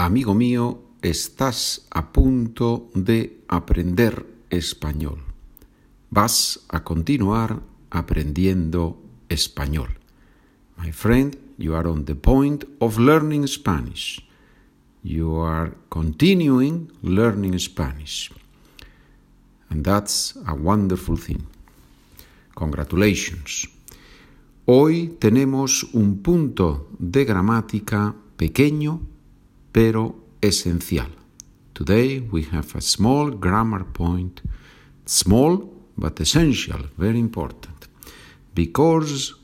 Amigo mío, estás a punto de aprender español. Vas a continuar aprendiendo español. My friend, you are on the point of learning Spanish. You are continuing learning Spanish. And that's a wonderful thing. Congratulations. Hoy tenemos un punto de gramática pequeño pero esencial. Today we have a small grammar point, small but essential, very important, because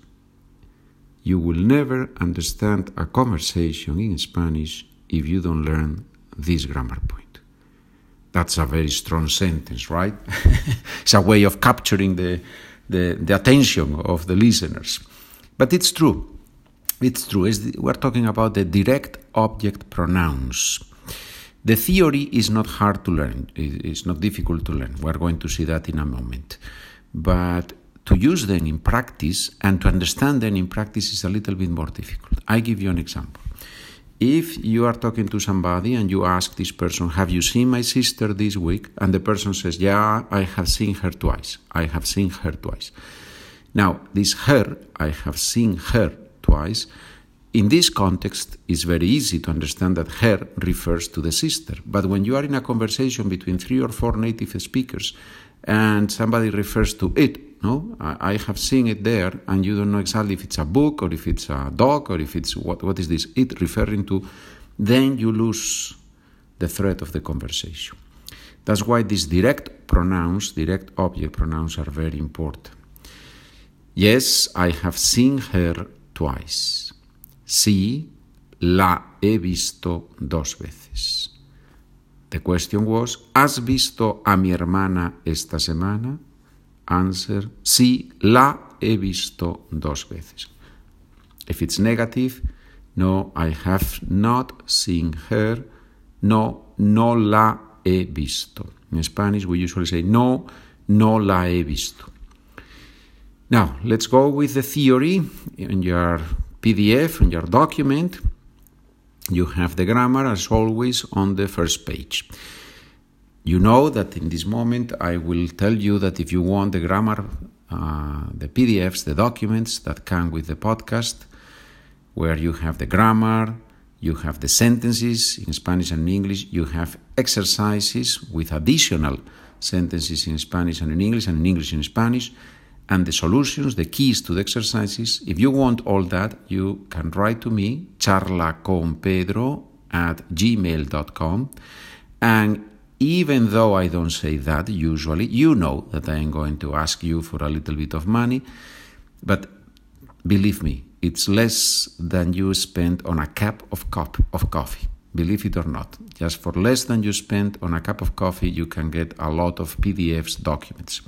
you will never understand a conversation in Spanish if you don't learn this grammar point. That's a very strong sentence, right? it's a way of capturing the, the, the attention of the listeners. But it's true. It's true. It's, we're talking about the direct object pronouns. The theory is not hard to learn, it's not difficult to learn. We're going to see that in a moment. But to use them in practice and to understand them in practice is a little bit more difficult. I give you an example. If you are talking to somebody and you ask this person, Have you seen my sister this week? And the person says, Yeah, I have seen her twice. I have seen her twice. Now, this her, I have seen her twice, in this context, it's very easy to understand that her refers to the sister. But when you are in a conversation between three or four native speakers and somebody refers to it, no, I have seen it there, and you don't know exactly if it's a book or if it's a dog or if it's what, what is this, it referring to, then you lose the thread of the conversation. That's why these direct pronouns, direct object pronouns, are very important. Yes, I have seen her twice. Sí, la he visto dos veces. The question was, ¿has visto a mi hermana esta semana? Answer, sí, la he visto dos veces. If it's negative, no, I have not seen her. No, no la he visto. In Spanish, we usually say no, no la he visto. Now, let's go with the theory in your PDF, in your document. You have the grammar as always on the first page. You know that in this moment I will tell you that if you want the grammar, uh, the PDFs, the documents that come with the podcast, where you have the grammar, you have the sentences in Spanish and English, you have exercises with additional sentences in Spanish and in English, and in English and Spanish, and the solutions, the keys to the exercises. If you want all that, you can write to me, charlaconpedro at gmail.com. And even though I don't say that usually, you know that I am going to ask you for a little bit of money. But believe me, it's less than you spend on a cup of, cup of coffee. Believe it or not, just for less than you spend on a cup of coffee, you can get a lot of PDFs, documents.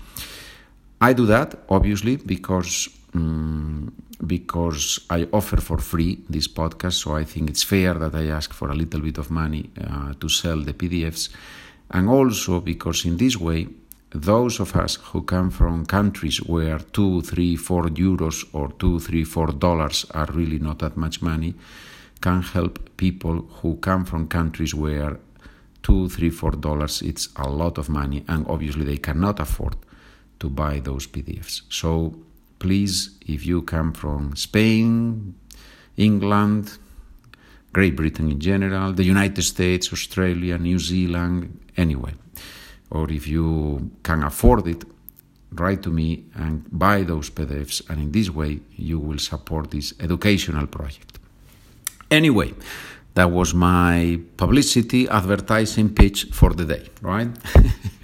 I do that obviously because um, because I offer for free this podcast, so I think it's fair that I ask for a little bit of money uh, to sell the PDFs, and also because in this way, those of us who come from countries where two, three, four euros or two, three, four dollars are really not that much money, can help people who come from countries where two, three, four dollars it's a lot of money, and obviously they cannot afford to buy those PDFs. So please, if you come from Spain, England, Great Britain in general, the United States, Australia, New Zealand, anywhere, or if you can afford it, write to me and buy those PDFs, and in this way you will support this educational project. Anyway, that was my publicity advertising pitch for the day, right?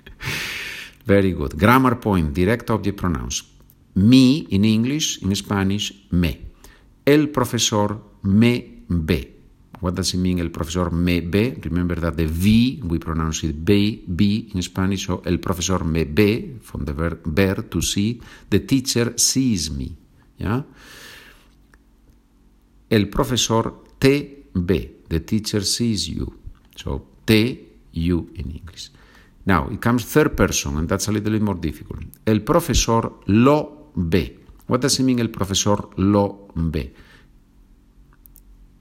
Very good. Grammar point, direct object pronouns. Me in English, in Spanish, me. El profesor me ve. What does it mean, el profesor me ve? Remember that the V, we pronounce it be, be in Spanish, so el profesor me ve, from the verb ver, to see. The teacher sees me. Yeah? El profesor te ve. The teacher sees you. So, te, you in English. Now, it comes third person, and that's a little bit more difficult. El profesor lo ve. What does it mean, el profesor lo ve?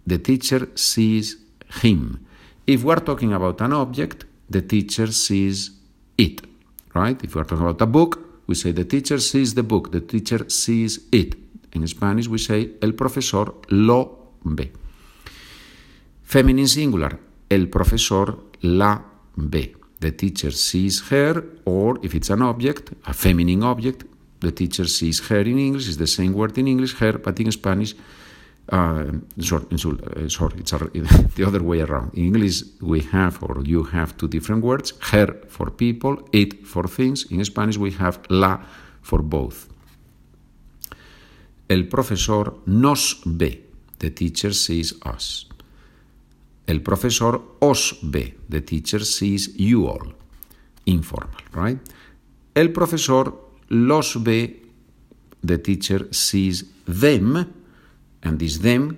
The teacher sees him. If we are talking about an object, the teacher sees it, right? If we are talking about a book, we say the teacher sees the book, the teacher sees it. In Spanish, we say el profesor lo ve. Feminine singular, el profesor la ve. The teacher sees her, or if it's an object, a feminine object, the teacher sees her in English, it's the same word in English, her, but in Spanish, uh, sorry, uh, sorry, it's the other way around. In English, we have, or you have two different words, her for people, it for things. In Spanish, we have la for both. El profesor nos ve. The teacher sees us. El profesor os ve. The teacher sees you all. Informal, right? El profesor los ve. The teacher sees them. And this them,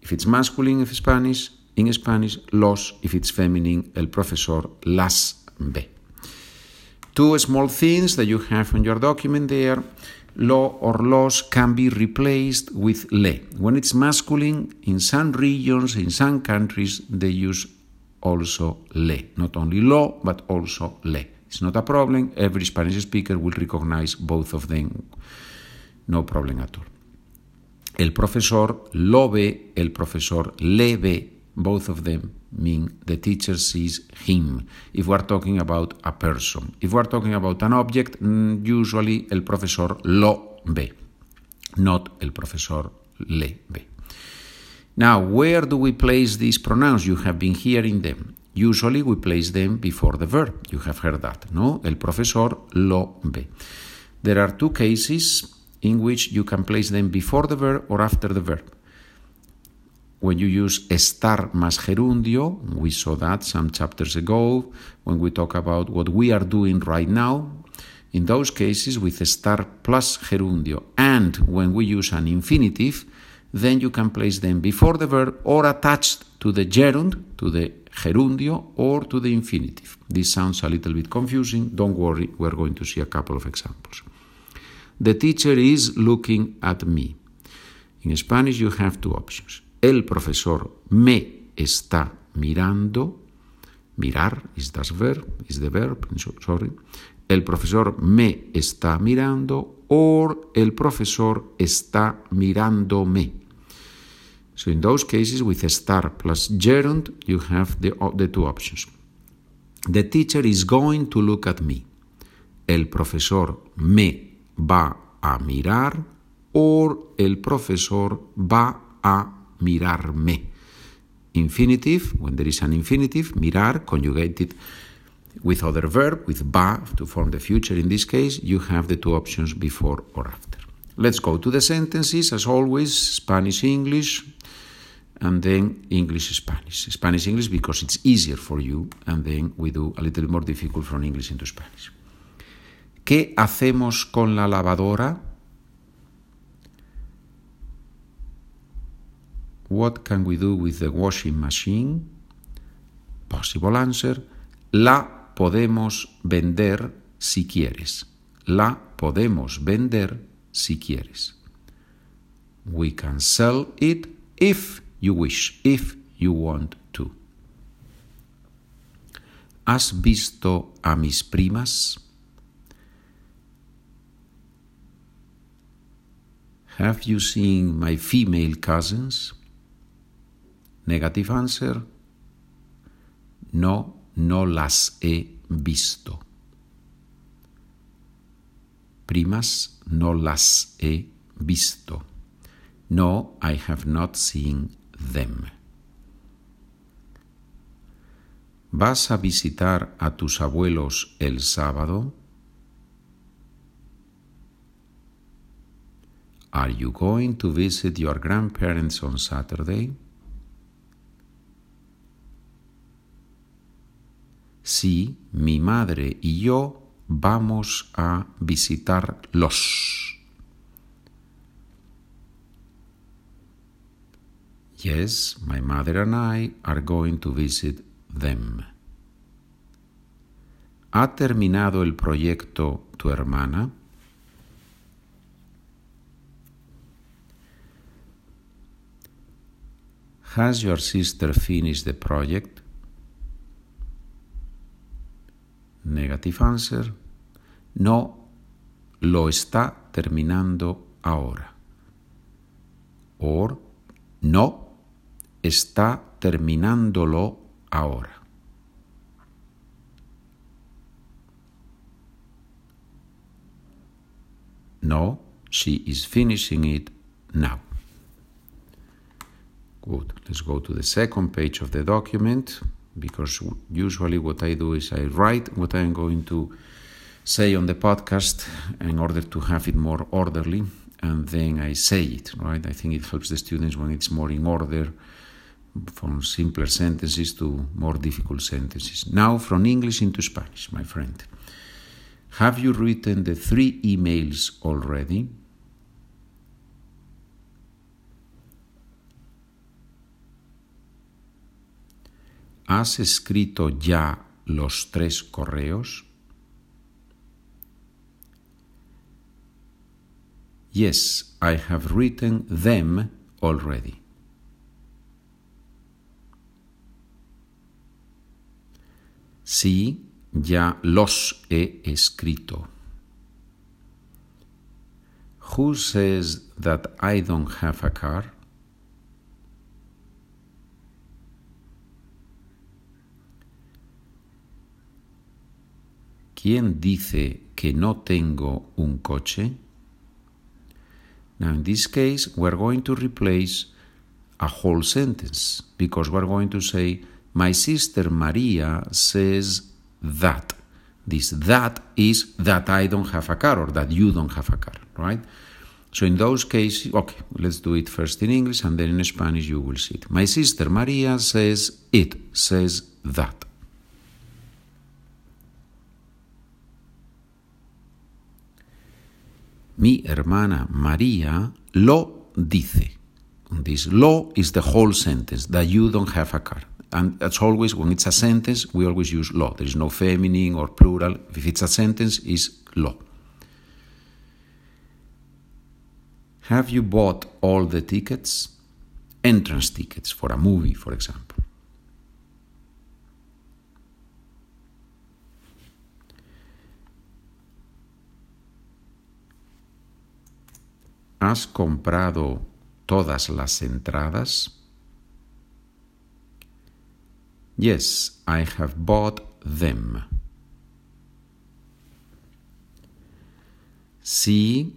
if it's masculine in Spanish, in Spanish, los, if it's feminine, el profesor las ve. Two small things that you have on your document there lo or los can be replaced with le. When it's masculine, in some regions, in some countries, they use also le. Not only lo, but also le. It's not a problem. Every Spanish speaker will recognize both of them. No problem at all. El profesor lo ve, el profesor le ve. Both of them mean the teacher sees him. If we are talking about a person. If we are talking about an object, mm, usually el profesor lo ve, not el profesor le ve. Now, where do we place these pronouns? You have been hearing them. Usually we place them before the verb. You have heard that, no? El profesor lo ve. There are two cases in which you can place them before the verb or after the verb when you use estar más gerundio, we saw that some chapters ago when we talk about what we are doing right now. In those cases, with estar plus gerundio, and when we use an infinitive, then you can place them before the verb or attached to the gerund, to the gerundio, or to the infinitive. This sounds a little bit confusing. Don't worry, we're going to see a couple of examples. The teacher is looking at me. In Spanish, you have two options el profesor me está mirando, mirar is das verb, is the verb, sorry, el profesor me está mirando, or el profesor está mirándome. So in those cases, with estar plus gerund, you have the, the two options. The teacher is going to look at me. El profesor me va a mirar, or el profesor va a mirarme. Infinitive, when there is an infinitive, mirar, conjugated with other verb, with va to form the future in this case, you have the two options before or after. Let's go to the sentences, as always, Spanish English, and then English Spanish. Spanish English because it's easier for you, and then we do a little more difficult from English into Spanish. ¿Qué hacemos con la lavadora? What can we do with the washing machine? Possible answer. La podemos vender si quieres. La podemos vender si quieres. We can sell it if you wish, if you want to. ¿Has visto a mis primas? Have you seen my female cousins? Negative answer. No, no las he visto. Primas, no las he visto. No, I have not seen them. ¿Vas a visitar a tus abuelos el sábado? Are you going to visit your grandparents on Saturday? Sí, mi madre y yo vamos a visitarlos. Yes, my mother and I are going to visit them. ¿Ha terminado el proyecto tu hermana? Has your sister finished the project? Negative answer. No lo está terminando ahora. Or no está terminándolo ahora. No, she is finishing it now. Good. Let's go to the second page of the document because usually what I do is I write what I'm going to say on the podcast in order to have it more orderly and then I say it, right? I think it helps the students when it's more in order from simpler sentences to more difficult sentences. Now from English into Spanish, my friend. Have you written the three emails already? ¿Has escrito ya los tres correos? Yes, I have written them already. Sí, ya los he escrito. Who says that I don't have a car? ¿Quién dice que no tengo un coche? Now, in this case, we're going to replace a whole sentence because we're going to say, My sister Maria says that. This that is that I don't have a car or that you don't have a car, right? So in those cases, okay, let's do it first in English and then in Spanish you will see it. My sister Maria says it, says that. Mi hermana María lo dice. This lo is the whole sentence that you don't have a car. And that's always, when it's a sentence, we always use lo. There is no feminine or plural. If it's a sentence, it's lo. Have you bought all the tickets? Entrance tickets for a movie, for example. ¿Has comprado todas las entradas? Yes, I have bought them. Sí,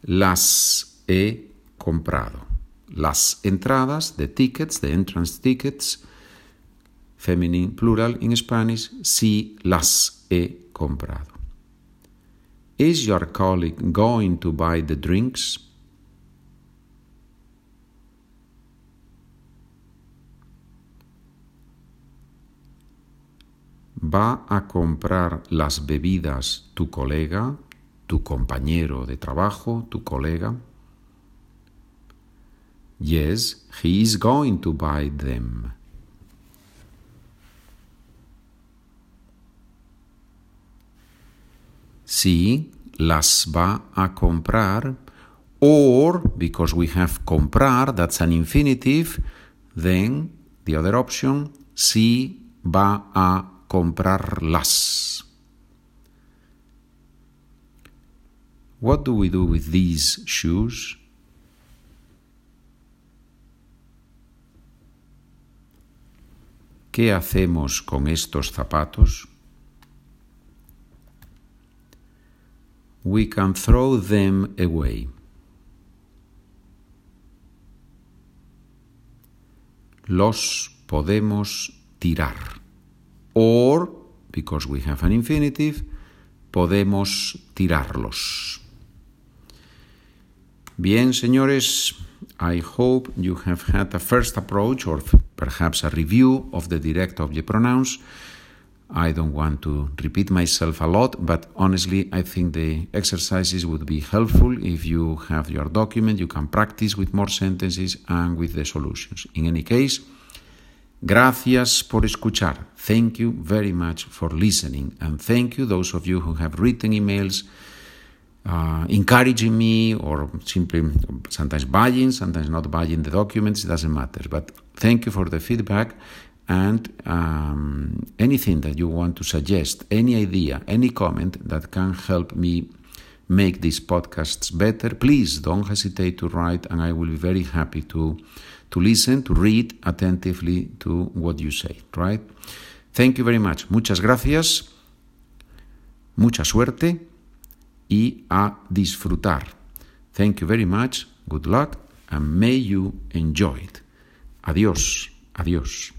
las he comprado. Las entradas, the tickets, the entrance tickets, feminine plural in Spanish, sí las he comprado. Is your colleague going to buy the drinks? ¿Va a comprar las bebidas tu colega, tu compañero de trabajo, tu colega? Yes, he is going to buy them. Sí, las va a comprar. Or, because we have comprar, that's an infinitive, then the other option, sí va a comprarlas. What do we do with these shoes? ¿Qué hacemos con estos zapatos? We can throw them away. Los podemos tirar or, because we have an infinitive, podemos tirarlos. Bien, señores, I hope you have had a first approach or perhaps a review of the direct object pronouns. I don't want to repeat myself a lot, but honestly, I think the exercises would be helpful if you have your document, you can practice with more sentences and with the solutions. In any case, Gracias por escuchar. Thank you very much for listening. And thank you, those of you who have written emails uh, encouraging me or simply sometimes buying, sometimes not buying the documents, it doesn't matter. But thank you for the feedback. and um, anything that you want to suggest, any idea, any comment that can help me make these podcasts better, please don't hesitate to write, and I will be very happy to to listen, to read attentively to what you say. Right? Thank you very much. Muchas gracias. Mucha suerte y a disfrutar. Thank you very much. Good luck and may you enjoy it. Adiós. Adiós.